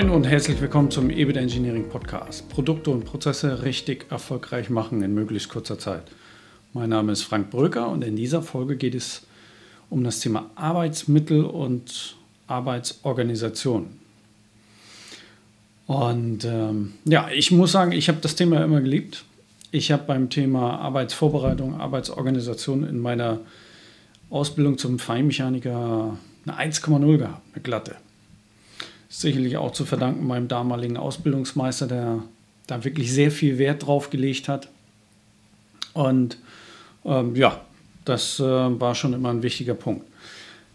Moin und herzlich willkommen zum EBIT Engineering Podcast. Produkte und Prozesse richtig erfolgreich machen in möglichst kurzer Zeit. Mein Name ist Frank Bröker und in dieser Folge geht es um das Thema Arbeitsmittel und Arbeitsorganisation. Und ähm, ja, ich muss sagen, ich habe das Thema immer geliebt. Ich habe beim Thema Arbeitsvorbereitung, Arbeitsorganisation in meiner Ausbildung zum Feinmechaniker eine 1,0 gehabt, eine glatte sicherlich auch zu verdanken meinem damaligen Ausbildungsmeister, der da wirklich sehr viel Wert drauf gelegt hat. Und ähm, ja, das äh, war schon immer ein wichtiger Punkt.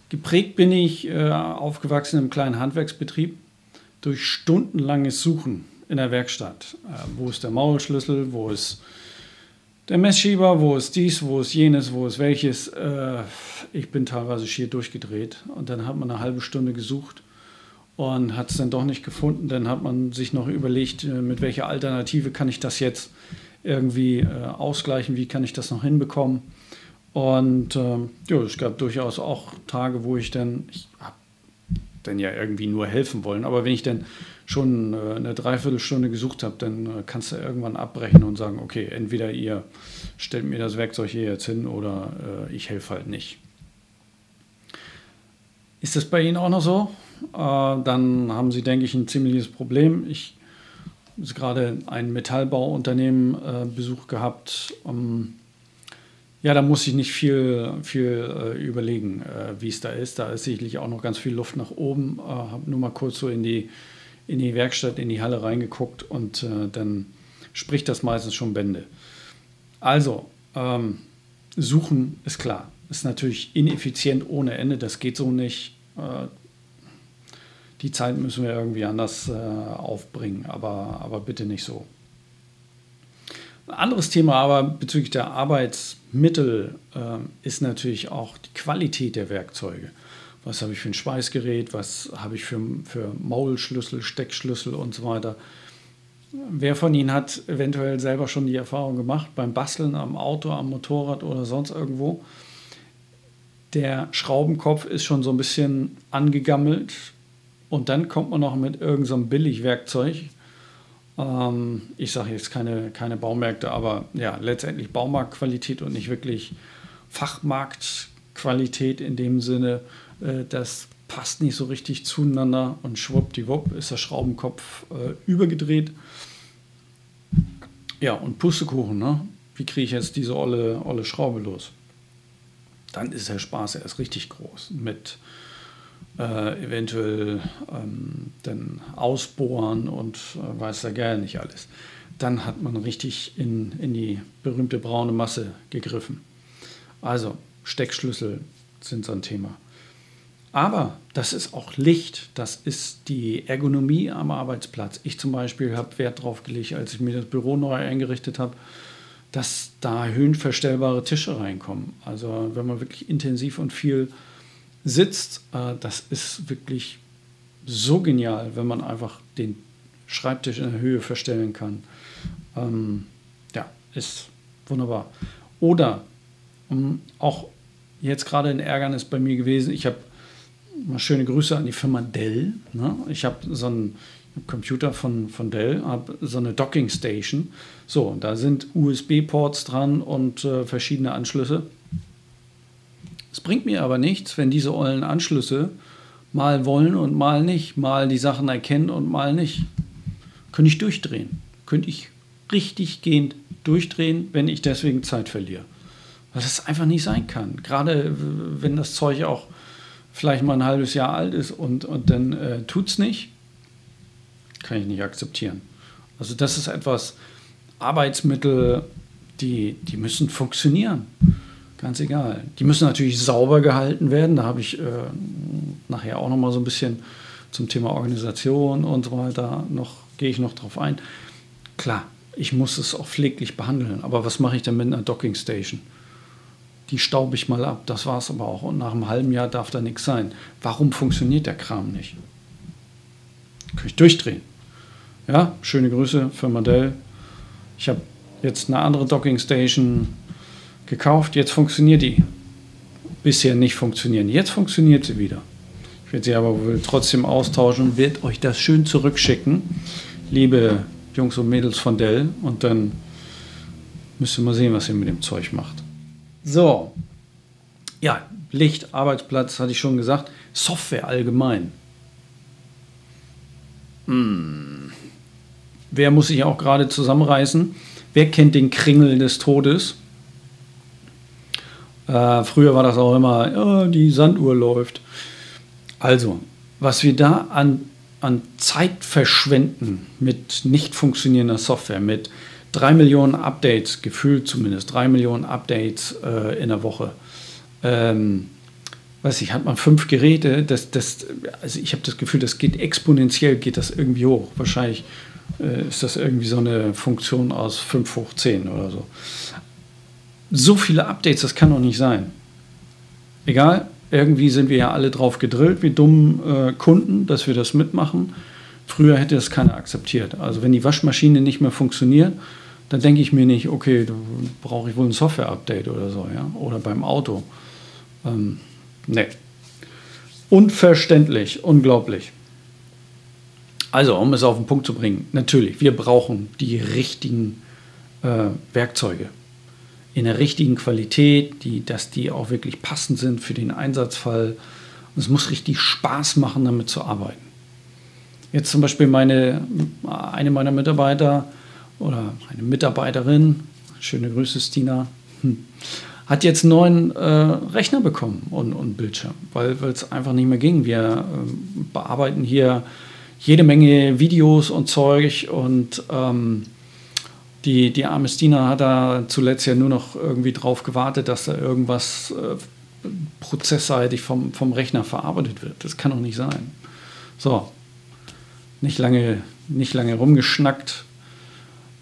Geprägt bin ich äh, aufgewachsen im kleinen Handwerksbetrieb durch stundenlanges Suchen in der Werkstatt. Äh, wo ist der Maulschlüssel? Wo ist der Messschieber? Wo ist dies? Wo ist jenes? Wo ist welches? Äh, ich bin teilweise schier durchgedreht. Und dann hat man eine halbe Stunde gesucht und hat es dann doch nicht gefunden. Dann hat man sich noch überlegt, äh, mit welcher Alternative kann ich das jetzt irgendwie äh, ausgleichen, wie kann ich das noch hinbekommen. Und ähm, ja, es gab durchaus auch Tage, wo ich dann, ich habe dann ja irgendwie nur helfen wollen, aber wenn ich dann schon äh, eine Dreiviertelstunde gesucht habe, dann äh, kannst du irgendwann abbrechen und sagen, okay, entweder ihr stellt mir das Werkzeug hier jetzt hin oder äh, ich helfe halt nicht. Ist das bei Ihnen auch noch so? Äh, dann haben Sie, denke ich, ein ziemliches Problem. Ich habe gerade ein Metallbauunternehmen äh, Besuch gehabt. Um, ja, da muss ich nicht viel, viel äh, überlegen, äh, wie es da ist. Da ist sicherlich auch noch ganz viel Luft nach oben. Äh, habe nur mal kurz so in die, in die Werkstatt, in die Halle reingeguckt und dann spricht das meistens schon Bände. Also, ähm, suchen ist klar. Ist natürlich ineffizient ohne Ende, das geht so nicht. Die Zeit müssen wir irgendwie anders äh, aufbringen, aber, aber bitte nicht so. Ein anderes Thema aber bezüglich der Arbeitsmittel äh, ist natürlich auch die Qualität der Werkzeuge. Was habe ich für ein Schweißgerät, was habe ich für, für Maulschlüssel, Steckschlüssel und so weiter. Wer von Ihnen hat eventuell selber schon die Erfahrung gemacht beim Basteln am Auto, am Motorrad oder sonst irgendwo? Der Schraubenkopf ist schon so ein bisschen angegammelt, und dann kommt man noch mit irgendeinem so Billigwerkzeug. Ähm, ich sage jetzt keine, keine Baumärkte, aber ja, letztendlich Baumarktqualität und nicht wirklich Fachmarktqualität in dem Sinne. Äh, das passt nicht so richtig zueinander und schwuppdiwupp ist der Schraubenkopf äh, übergedreht. Ja, und Pustekuchen, ne? Wie kriege ich jetzt diese olle, olle Schraube los? Dann ist der Spaß erst richtig groß mit äh, eventuell ähm, dann ausbohren und äh, weiß der Geil nicht alles. Dann hat man richtig in, in die berühmte braune Masse gegriffen. Also Steckschlüssel sind so ein Thema. Aber das ist auch Licht, das ist die Ergonomie am Arbeitsplatz. Ich zum Beispiel habe Wert darauf gelegt, als ich mir das Büro neu eingerichtet habe, dass da höhenverstellbare Tische reinkommen. Also wenn man wirklich intensiv und viel sitzt, äh, das ist wirklich so genial, wenn man einfach den Schreibtisch in der Höhe verstellen kann. Ähm, ja, ist wunderbar. Oder um, auch jetzt gerade ein Ärgernis bei mir gewesen, ich habe mal schöne Grüße an die Firma Dell. Ne? Ich habe so einen Computer von, von Dell, habe so eine Docking Station. So, da sind USB-Ports dran und äh, verschiedene Anschlüsse. Es bringt mir aber nichts, wenn diese ollen Anschlüsse mal wollen und mal nicht, mal die Sachen erkennen und mal nicht. Könnte ich durchdrehen. Könnte ich richtig gehend durchdrehen, wenn ich deswegen Zeit verliere. Weil das einfach nicht sein kann. Gerade wenn das Zeug auch vielleicht mal ein halbes Jahr alt ist und, und dann äh, tut es nicht, kann ich nicht akzeptieren. Also das ist etwas, Arbeitsmittel, die, die müssen funktionieren. Ganz egal. Die müssen natürlich sauber gehalten werden. Da habe ich äh, nachher auch noch mal so ein bisschen zum Thema Organisation und so weiter noch gehe ich noch drauf ein. Klar, ich muss es auch pfleglich behandeln. Aber was mache ich denn mit einer Docking Station? Die staube ich mal ab. Das war es aber auch. Und nach einem halben Jahr darf da nichts sein. Warum funktioniert der Kram nicht? Kann ich durchdrehen. Ja, schöne Grüße für Modell. Ich habe jetzt eine andere Docking Station gekauft, jetzt funktioniert die. Bisher nicht funktionieren. Jetzt funktioniert sie wieder. Ich werde sie aber wohl trotzdem austauschen und werde euch das schön zurückschicken, liebe Jungs und Mädels von Dell. Und dann müsst ihr mal sehen, was ihr mit dem Zeug macht. So, ja, Licht, Arbeitsplatz, hatte ich schon gesagt. Software allgemein. Hm. Wer muss sich auch gerade zusammenreißen? Wer kennt den Kringel des Todes? Äh, früher war das auch immer, oh, die Sanduhr läuft. Also, was wir da an, an Zeit verschwenden mit nicht funktionierender Software, mit drei Millionen Updates, gefühlt zumindest, drei Millionen Updates äh, in der Woche. Ähm, weiß ich, hat man fünf Geräte, das, das, also ich habe das Gefühl, das geht exponentiell, geht das irgendwie hoch. Wahrscheinlich äh, ist das irgendwie so eine Funktion aus 5 hoch 10 oder so. So viele Updates, das kann doch nicht sein. Egal, irgendwie sind wir ja alle drauf gedrillt, wie dummen äh, Kunden, dass wir das mitmachen. Früher hätte das keiner akzeptiert. Also wenn die Waschmaschine nicht mehr funktioniert, dann denke ich mir nicht, okay, brauche ich wohl ein Software-Update oder so, ja. Oder beim Auto. Ähm, nee. Unverständlich, unglaublich. Also, um es auf den Punkt zu bringen, natürlich, wir brauchen die richtigen äh, Werkzeuge in der richtigen Qualität, die, dass die auch wirklich passend sind für den Einsatzfall. Und es muss richtig Spaß machen, damit zu arbeiten. Jetzt zum Beispiel meine, eine meiner Mitarbeiter oder eine Mitarbeiterin, schöne Grüße Stina, hm, hat jetzt einen neuen äh, Rechner bekommen und, und Bildschirm, weil es einfach nicht mehr ging. Wir äh, bearbeiten hier jede Menge Videos und Zeug und ähm, die, die arme Stina hat da zuletzt ja nur noch irgendwie drauf gewartet, dass da irgendwas äh, prozessseitig vom, vom Rechner verarbeitet wird. Das kann doch nicht sein. So, nicht lange, nicht lange rumgeschnackt.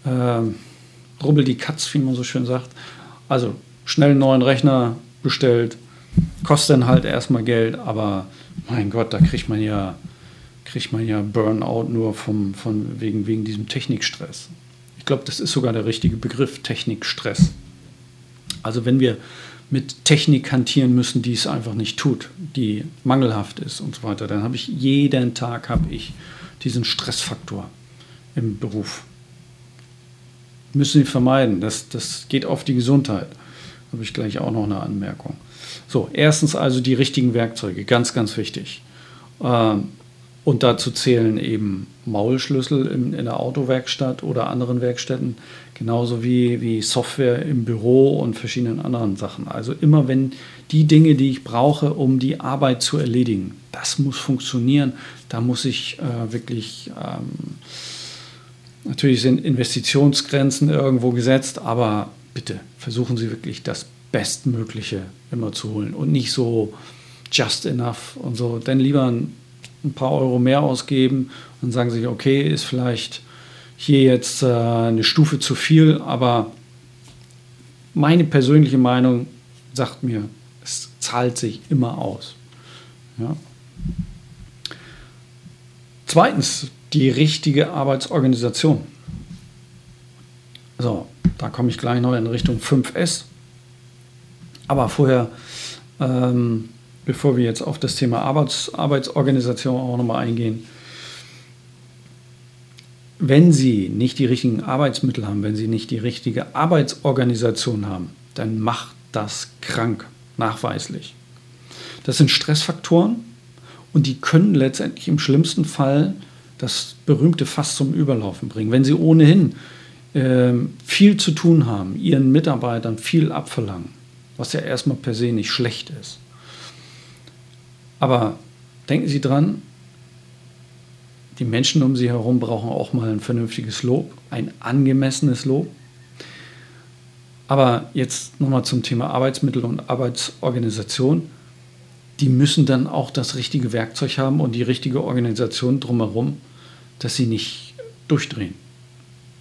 Äh, rubbel die Katz, wie man so schön sagt. Also schnell einen neuen Rechner bestellt, kostet dann halt erstmal Geld, aber mein Gott, da kriegt man ja, kriegt man ja Burnout nur vom, von wegen, wegen diesem Technikstress. Ich glaube, das ist sogar der richtige Begriff, Technikstress. Also wenn wir mit Technik hantieren müssen, die es einfach nicht tut, die mangelhaft ist und so weiter, dann habe ich jeden Tag habe ich diesen Stressfaktor im Beruf. Müssen Sie vermeiden. Das, das geht auf die Gesundheit. Habe ich gleich auch noch eine Anmerkung. So, erstens also die richtigen Werkzeuge, ganz, ganz wichtig. Ähm, und dazu zählen eben Maulschlüssel in, in, der Autowerkstatt oder anderen Werkstätten, genauso wie, wie Software im Büro und verschiedenen anderen Sachen. Also immer wenn die Dinge, die ich brauche, um die Arbeit zu erledigen, das muss funktionieren. Da muss ich äh, wirklich, ähm, natürlich sind Investitionsgrenzen irgendwo gesetzt, aber bitte versuchen Sie wirklich das Bestmögliche immer zu holen und nicht so just enough und so. Denn lieber ein ein paar Euro mehr ausgeben und sagen sich, okay, ist vielleicht hier jetzt äh, eine Stufe zu viel, aber meine persönliche Meinung sagt mir, es zahlt sich immer aus. Ja. Zweitens, die richtige Arbeitsorganisation. So, da komme ich gleich noch in Richtung 5S. Aber vorher ähm, bevor wir jetzt auf das Thema Arbeits Arbeitsorganisation auch nochmal eingehen, wenn Sie nicht die richtigen Arbeitsmittel haben, wenn Sie nicht die richtige Arbeitsorganisation haben, dann macht das krank, nachweislich. Das sind Stressfaktoren und die können letztendlich im schlimmsten Fall das berühmte Fass zum Überlaufen bringen. Wenn Sie ohnehin äh, viel zu tun haben, Ihren Mitarbeitern viel abverlangen, was ja erstmal per se nicht schlecht ist, aber denken Sie dran, die Menschen um Sie herum brauchen auch mal ein vernünftiges Lob, ein angemessenes Lob. Aber jetzt nochmal zum Thema Arbeitsmittel und Arbeitsorganisation. Die müssen dann auch das richtige Werkzeug haben und die richtige Organisation drumherum, dass sie nicht durchdrehen,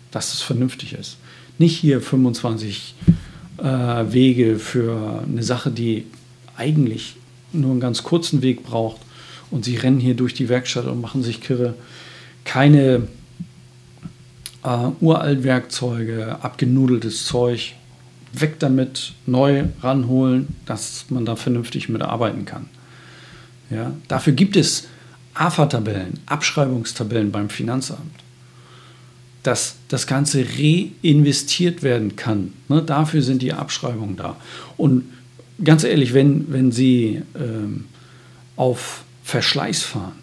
dass es vernünftig ist. Nicht hier 25 äh, Wege für eine Sache, die eigentlich nur einen ganz kurzen Weg braucht und sie rennen hier durch die Werkstatt und machen sich kirre. Keine äh, Uraltwerkzeuge, abgenudeltes Zeug, weg damit, neu ranholen, dass man da vernünftig mit arbeiten kann. Ja? Dafür gibt es AFA-Tabellen, Abschreibungstabellen beim Finanzamt, dass das Ganze reinvestiert werden kann. Ne? Dafür sind die Abschreibungen da. Und ganz ehrlich, wenn, wenn Sie ähm, auf Verschleiß fahren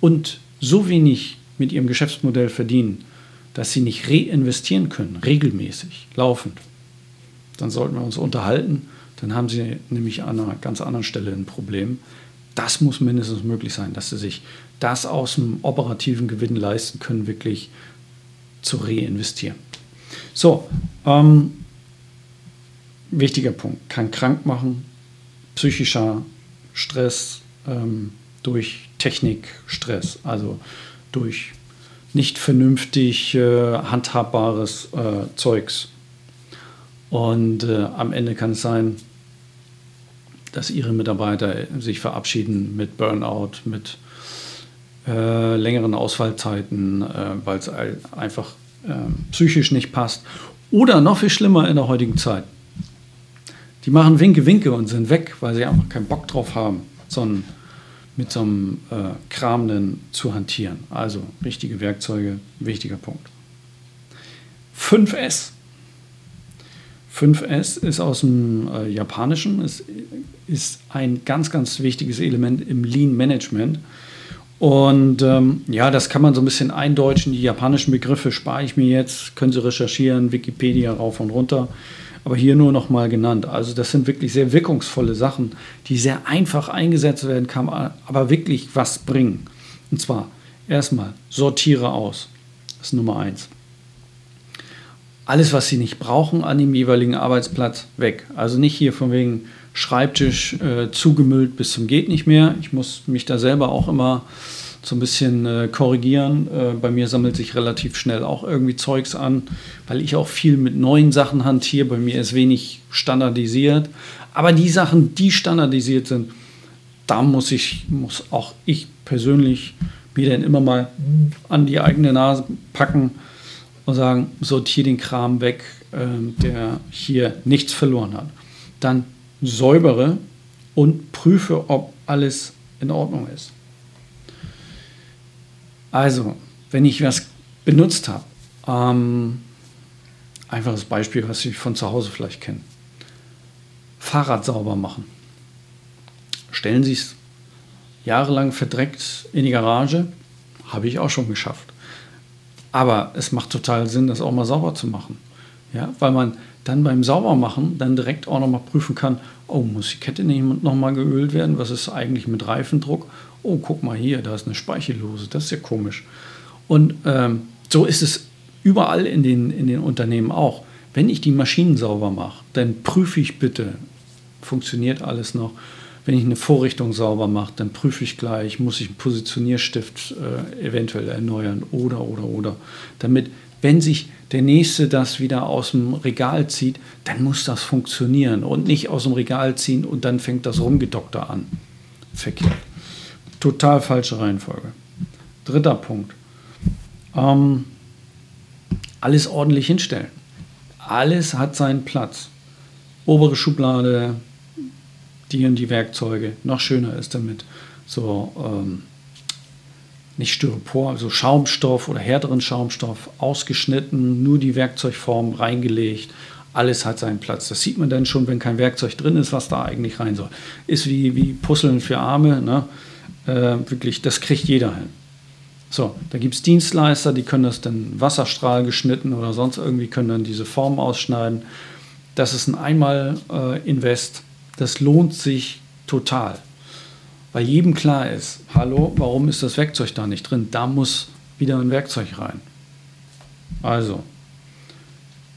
und so wenig mit Ihrem Geschäftsmodell verdienen, dass Sie nicht reinvestieren können, regelmäßig, laufend, dann sollten wir uns unterhalten. Dann haben Sie nämlich an einer ganz anderen Stelle ein Problem. Das muss mindestens möglich sein, dass Sie sich das aus dem operativen Gewinn leisten können, wirklich zu reinvestieren. So, ähm, wichtiger Punkt, kann krank machen, psychischer Stress ähm, durch Technikstress, also durch nicht vernünftig äh, handhabbares äh, Zeugs. Und äh, am Ende kann es sein, dass ihre Mitarbeiter sich verabschieden mit Burnout, mit äh, längeren Ausfallzeiten, äh, weil es einfach äh, psychisch nicht passt. Oder noch viel schlimmer in der heutigen Zeit. Die machen Winke, Winke und sind weg, weil sie einfach keinen Bock drauf haben, sondern mit so einem äh, Kram zu hantieren. Also richtige Werkzeuge, wichtiger Punkt. 5S. 5S ist aus dem äh, Japanischen, es ist ein ganz, ganz wichtiges Element im Lean Management. Und ähm, ja, das kann man so ein bisschen eindeutschen. Die japanischen Begriffe spare ich mir jetzt, können Sie recherchieren, Wikipedia rauf und runter aber hier nur noch mal genannt. Also das sind wirklich sehr wirkungsvolle Sachen, die sehr einfach eingesetzt werden kann, aber wirklich was bringen. Und zwar erstmal sortiere aus. Das ist Nummer eins. Alles, was Sie nicht brauchen an dem jeweiligen Arbeitsplatz, weg. Also nicht hier von wegen Schreibtisch äh, zugemüllt bis zum geht nicht mehr. Ich muss mich da selber auch immer so ein bisschen äh, korrigieren. Äh, bei mir sammelt sich relativ schnell auch irgendwie Zeugs an, weil ich auch viel mit neuen Sachen hantiere. Bei mir ist wenig standardisiert. Aber die Sachen, die standardisiert sind, da muss ich, muss auch ich persönlich mir dann immer mal an die eigene Nase packen und sagen, sortiere den Kram weg, äh, der hier nichts verloren hat. Dann säubere und prüfe, ob alles in Ordnung ist. Also, wenn ich was benutzt habe, ähm, einfaches Beispiel, was Sie von zu Hause vielleicht kennen. Fahrrad sauber machen. Stellen Sie es jahrelang verdreckt in die Garage, habe ich auch schon geschafft. Aber es macht total Sinn, das auch mal sauber zu machen. Ja, weil man dann beim Saubermachen dann direkt auch nochmal prüfen kann, oh, muss die Kette nicht nochmal geölt werden? Was ist eigentlich mit Reifendruck? oh, guck mal hier, da ist eine Speichellose, das ist ja komisch. Und ähm, so ist es überall in den, in den Unternehmen auch. Wenn ich die Maschinen sauber mache, dann prüfe ich bitte, funktioniert alles noch. Wenn ich eine Vorrichtung sauber mache, dann prüfe ich gleich, muss ich einen Positionierstift äh, eventuell erneuern oder, oder, oder. Damit, wenn sich der Nächste das wieder aus dem Regal zieht, dann muss das funktionieren und nicht aus dem Regal ziehen und dann fängt das Rumgedokter an. Verkehrt. Total falsche Reihenfolge. Dritter Punkt. Ähm, alles ordentlich hinstellen. Alles hat seinen Platz. Obere Schublade, die und die Werkzeuge. Noch schöner ist damit so ähm, nicht Styropor, also Schaumstoff oder härteren Schaumstoff ausgeschnitten, nur die Werkzeugform reingelegt. Alles hat seinen Platz. Das sieht man dann schon, wenn kein Werkzeug drin ist, was da eigentlich rein soll. Ist wie, wie Puzzeln für Arme. Ne? äh, wirklich, das kriegt jeder hin. So, da gibt es Dienstleister, die können das dann Wasserstrahl geschnitten oder sonst irgendwie, können dann diese Form ausschneiden. Das ist ein Einmal-Invest. das lohnt sich total. Weil jedem klar ist, hallo, warum ist das Werkzeug da nicht drin? Da muss wieder ein Werkzeug rein. Also,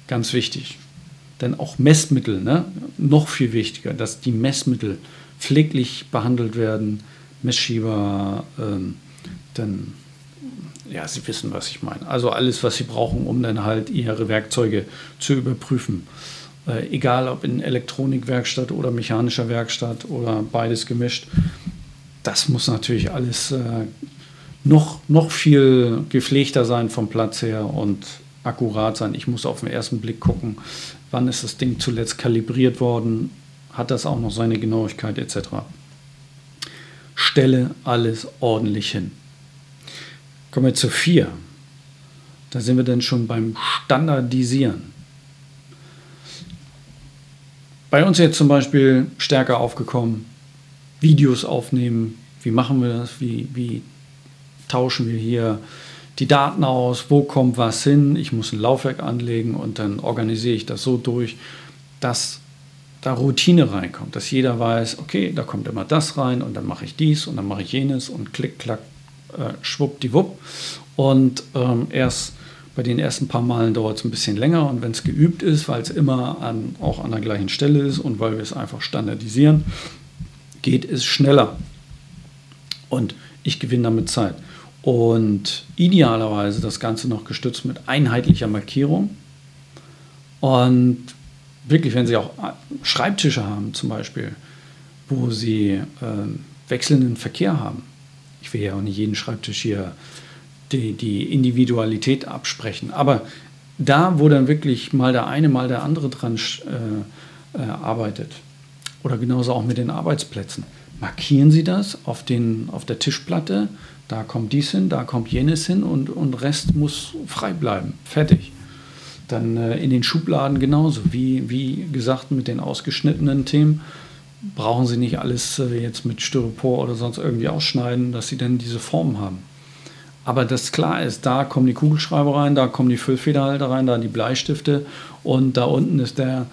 ganz wichtig. Denn auch Messmittel, ne? noch viel wichtiger, dass die Messmittel pfleglich behandelt werden, Messschieber, ähm, dann, ja, Sie wissen, was ich meine. Also alles, was Sie brauchen, um dann halt Ihre Werkzeuge zu überprüfen. Äh, egal ob in Elektronikwerkstatt oder mechanischer Werkstatt oder beides gemischt. Das muss natürlich alles äh, noch, noch viel gepflegter sein vom Platz her und akkurat sein. Ich muss auf den ersten Blick gucken, wann ist das Ding zuletzt kalibriert worden, hat das auch noch seine Genauigkeit etc. stelle alles ordentlich hin. Kommen wir zu 4. Da sind wir dann schon beim Standardisieren. Bei uns jetzt zum Beispiel stärker aufgekommen, Videos aufnehmen. Wie machen wir das? Wie, wie tauschen wir hier die Daten aus? Wo kommt was hin? Ich muss ein Laufwerk anlegen und dann organisiere ich das so durch, dass da Routine reinkommt, dass jeder weiß, okay, da kommt immer das rein und dann mache ich dies und dann mache ich jenes und klick, klack, äh, schwuppdiwupp. Und ähm, erst bei den ersten paar Malen dauert es ein bisschen länger und wenn es geübt ist, weil es immer an, auch an der gleichen Stelle ist und weil wir es einfach standardisieren, geht es schneller. Und ich gewinne damit Zeit. Und idealerweise das Ganze noch gestützt mit einheitlicher Markierung. Und wirklich, wenn Sie auch Schreibtische haben zum Beispiel, wo Sie äh, wechselnden Verkehr haben. Ich will ja auch nicht jeden Schreibtisch hier die, die Individualität absprechen. Aber da, wo dann wirklich mal der eine, mal der andere dran äh, äh, arbeitet, oder genauso auch mit den Arbeitsplätzen, markieren Sie das auf, den, auf der Tischplatte, da kommt dies hin, da kommt jenes hin und, und Rest muss frei bleiben. Fertig. Dann äh, in den Schubladen genauso. Wie, wie gesagt, mit den ausgeschnittenen Themen brauchen Sie nicht alles äh, jetzt mit Styropor oder sonst irgendwie ausschneiden, dass Sie dann diese Form haben. Aber das klar ist, da kommen die Kugelschreiber rein, da kommen die Füllfederhalter rein, da die Bleistifte und da unten ist der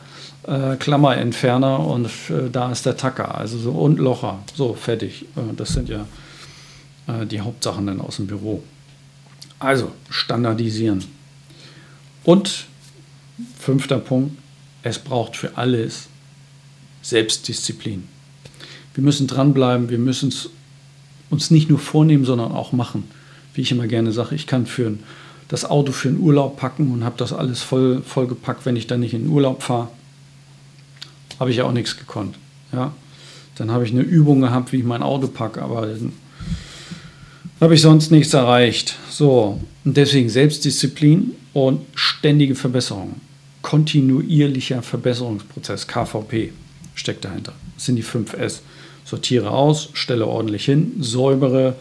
äh, Klammerentferner und äh, da ist der Tacker, also so und Locher, so fertig. Äh, das sind ja äh, die Hauptsachen dann aus dem Büro. Also standardisieren. Und fünfter Punkt, es braucht für alles Selbstdisziplin. Wir müssen dranbleiben, wir müssen es uns nicht nur vornehmen, sondern auch machen wie ich immer gerne sage, ich kann für das Auto für einen Urlaub packen und habe das alles voll, voll gepackt, wenn ich dann nicht in den Urlaub fahre. Habe ich ja auch nichts gekonnt. Ja? Dann habe ich eine Übung gehabt, wie ich mein Auto packe, aber habe ich sonst nichts erreicht. So, und deswegen Selbstdisziplin und ständige Verbesserung. Kontinuierlicher Verbesserungsprozess, KVP, steckt dahinter. Das sind die 5 S. Sortiere aus, stelle ordentlich hin, säubere,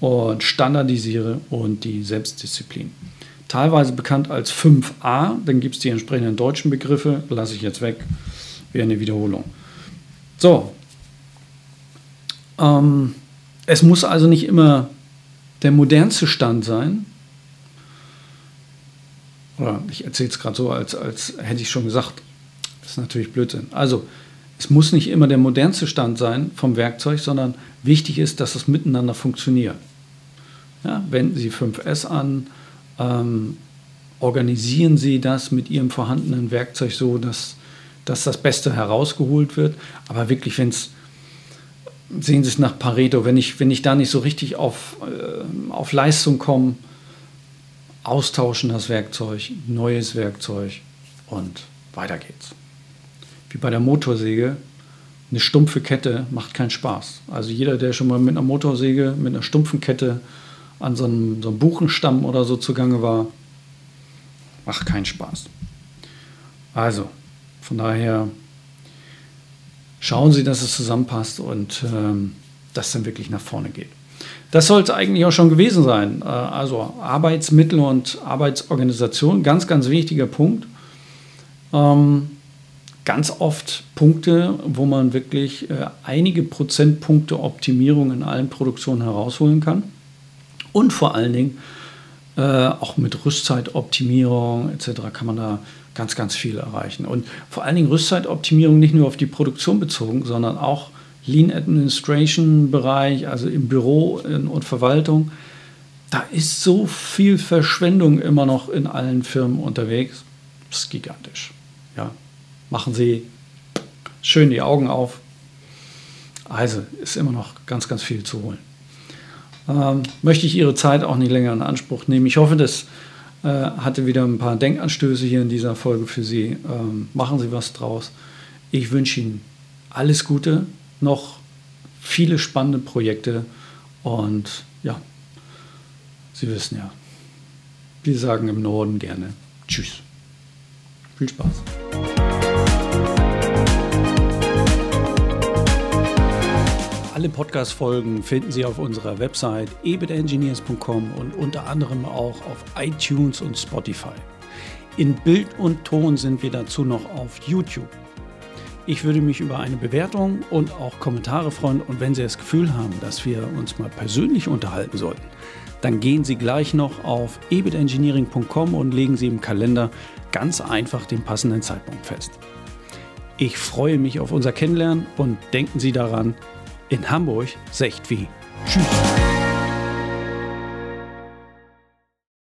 und standardisiere und die Selbstdisziplin. Teilweise bekannt als 5a, dann gibt es die entsprechenden deutschen Begriffe, lasse ich jetzt weg, wäre eine Wiederholung. So, ähm, es muss also nicht immer der modernste Stand sein. Oder ich erzähle es gerade so, als, als hätte ich schon gesagt. Das ist natürlich Blödsinn. Also, es muss nicht immer der modernste Stand sein vom Werkzeug, sondern wichtig ist, dass es miteinander funktioniert. Ja, wenden Sie 5S an, ähm, organisieren Sie das mit Ihrem vorhandenen Werkzeug so, dass, dass das Beste herausgeholt wird. Aber wirklich, wenn es, sehen Sie es nach Pareto, wenn ich, wenn ich da nicht so richtig auf, äh, auf Leistung komme, austauschen das Werkzeug, neues Werkzeug und weiter geht's wie bei der Motorsäge, eine stumpfe Kette macht keinen Spaß. Also jeder, der schon mal mit einer Motorsäge, mit einer stumpfen Kette an so einem, so einem Buchenstamm oder so zugange war, macht keinen Spaß. Also, von daher schauen Sie, dass es zusammenpasst und ähm, das dann wirklich nach vorne geht. Das sollte eigentlich auch schon gewesen sein. Äh, also Arbeitsmittel und Arbeitsorganisation, ganz, ganz wichtiger Punkt. Ähm, ganz oft Punkte, wo man wirklich äh, einige Prozentpunkte Optimierung in allen Produktionen herausholen kann. Und vor allen Dingen äh, auch mit Rüstzeitoptimierung etc. kann man da ganz, ganz viel erreichen. Und vor allen Dingen Rüstzeitoptimierung nicht nur auf die Produktion bezogen, sondern auch Lean Administration Bereich, also im Büro und Verwaltung. Da ist so viel Verschwendung immer noch in allen Firmen unterwegs. Das ist gigantisch. Ja, machen Sie schön die Augen auf. Also ist immer noch ganz, ganz viel zu holen. Ähm, möchte ich Ihre Zeit auch nicht länger in Anspruch nehmen. Ich hoffe, das äh, hatte wieder ein paar Denkanstöße hier in dieser Folge für Sie. Ähm, machen Sie was draus. Ich wünsche Ihnen alles Gute, noch viele spannende Projekte und ja, Sie wissen ja, wir sagen im Norden gerne Tschüss. Viel Spaß. Alle Podcast-Folgen finden Sie auf unserer Website ebitengineers.com und unter anderem auch auf iTunes und Spotify. In Bild und Ton sind wir dazu noch auf YouTube. Ich würde mich über eine Bewertung und auch Kommentare freuen und wenn Sie das Gefühl haben, dass wir uns mal persönlich unterhalten sollten, dann gehen Sie gleich noch auf ebitengineering.com und legen Sie im Kalender ganz einfach den passenden Zeitpunkt fest. Ich freue mich auf unser Kennenlernen und denken Sie daran, in Hamburg secht wie. Tschüss.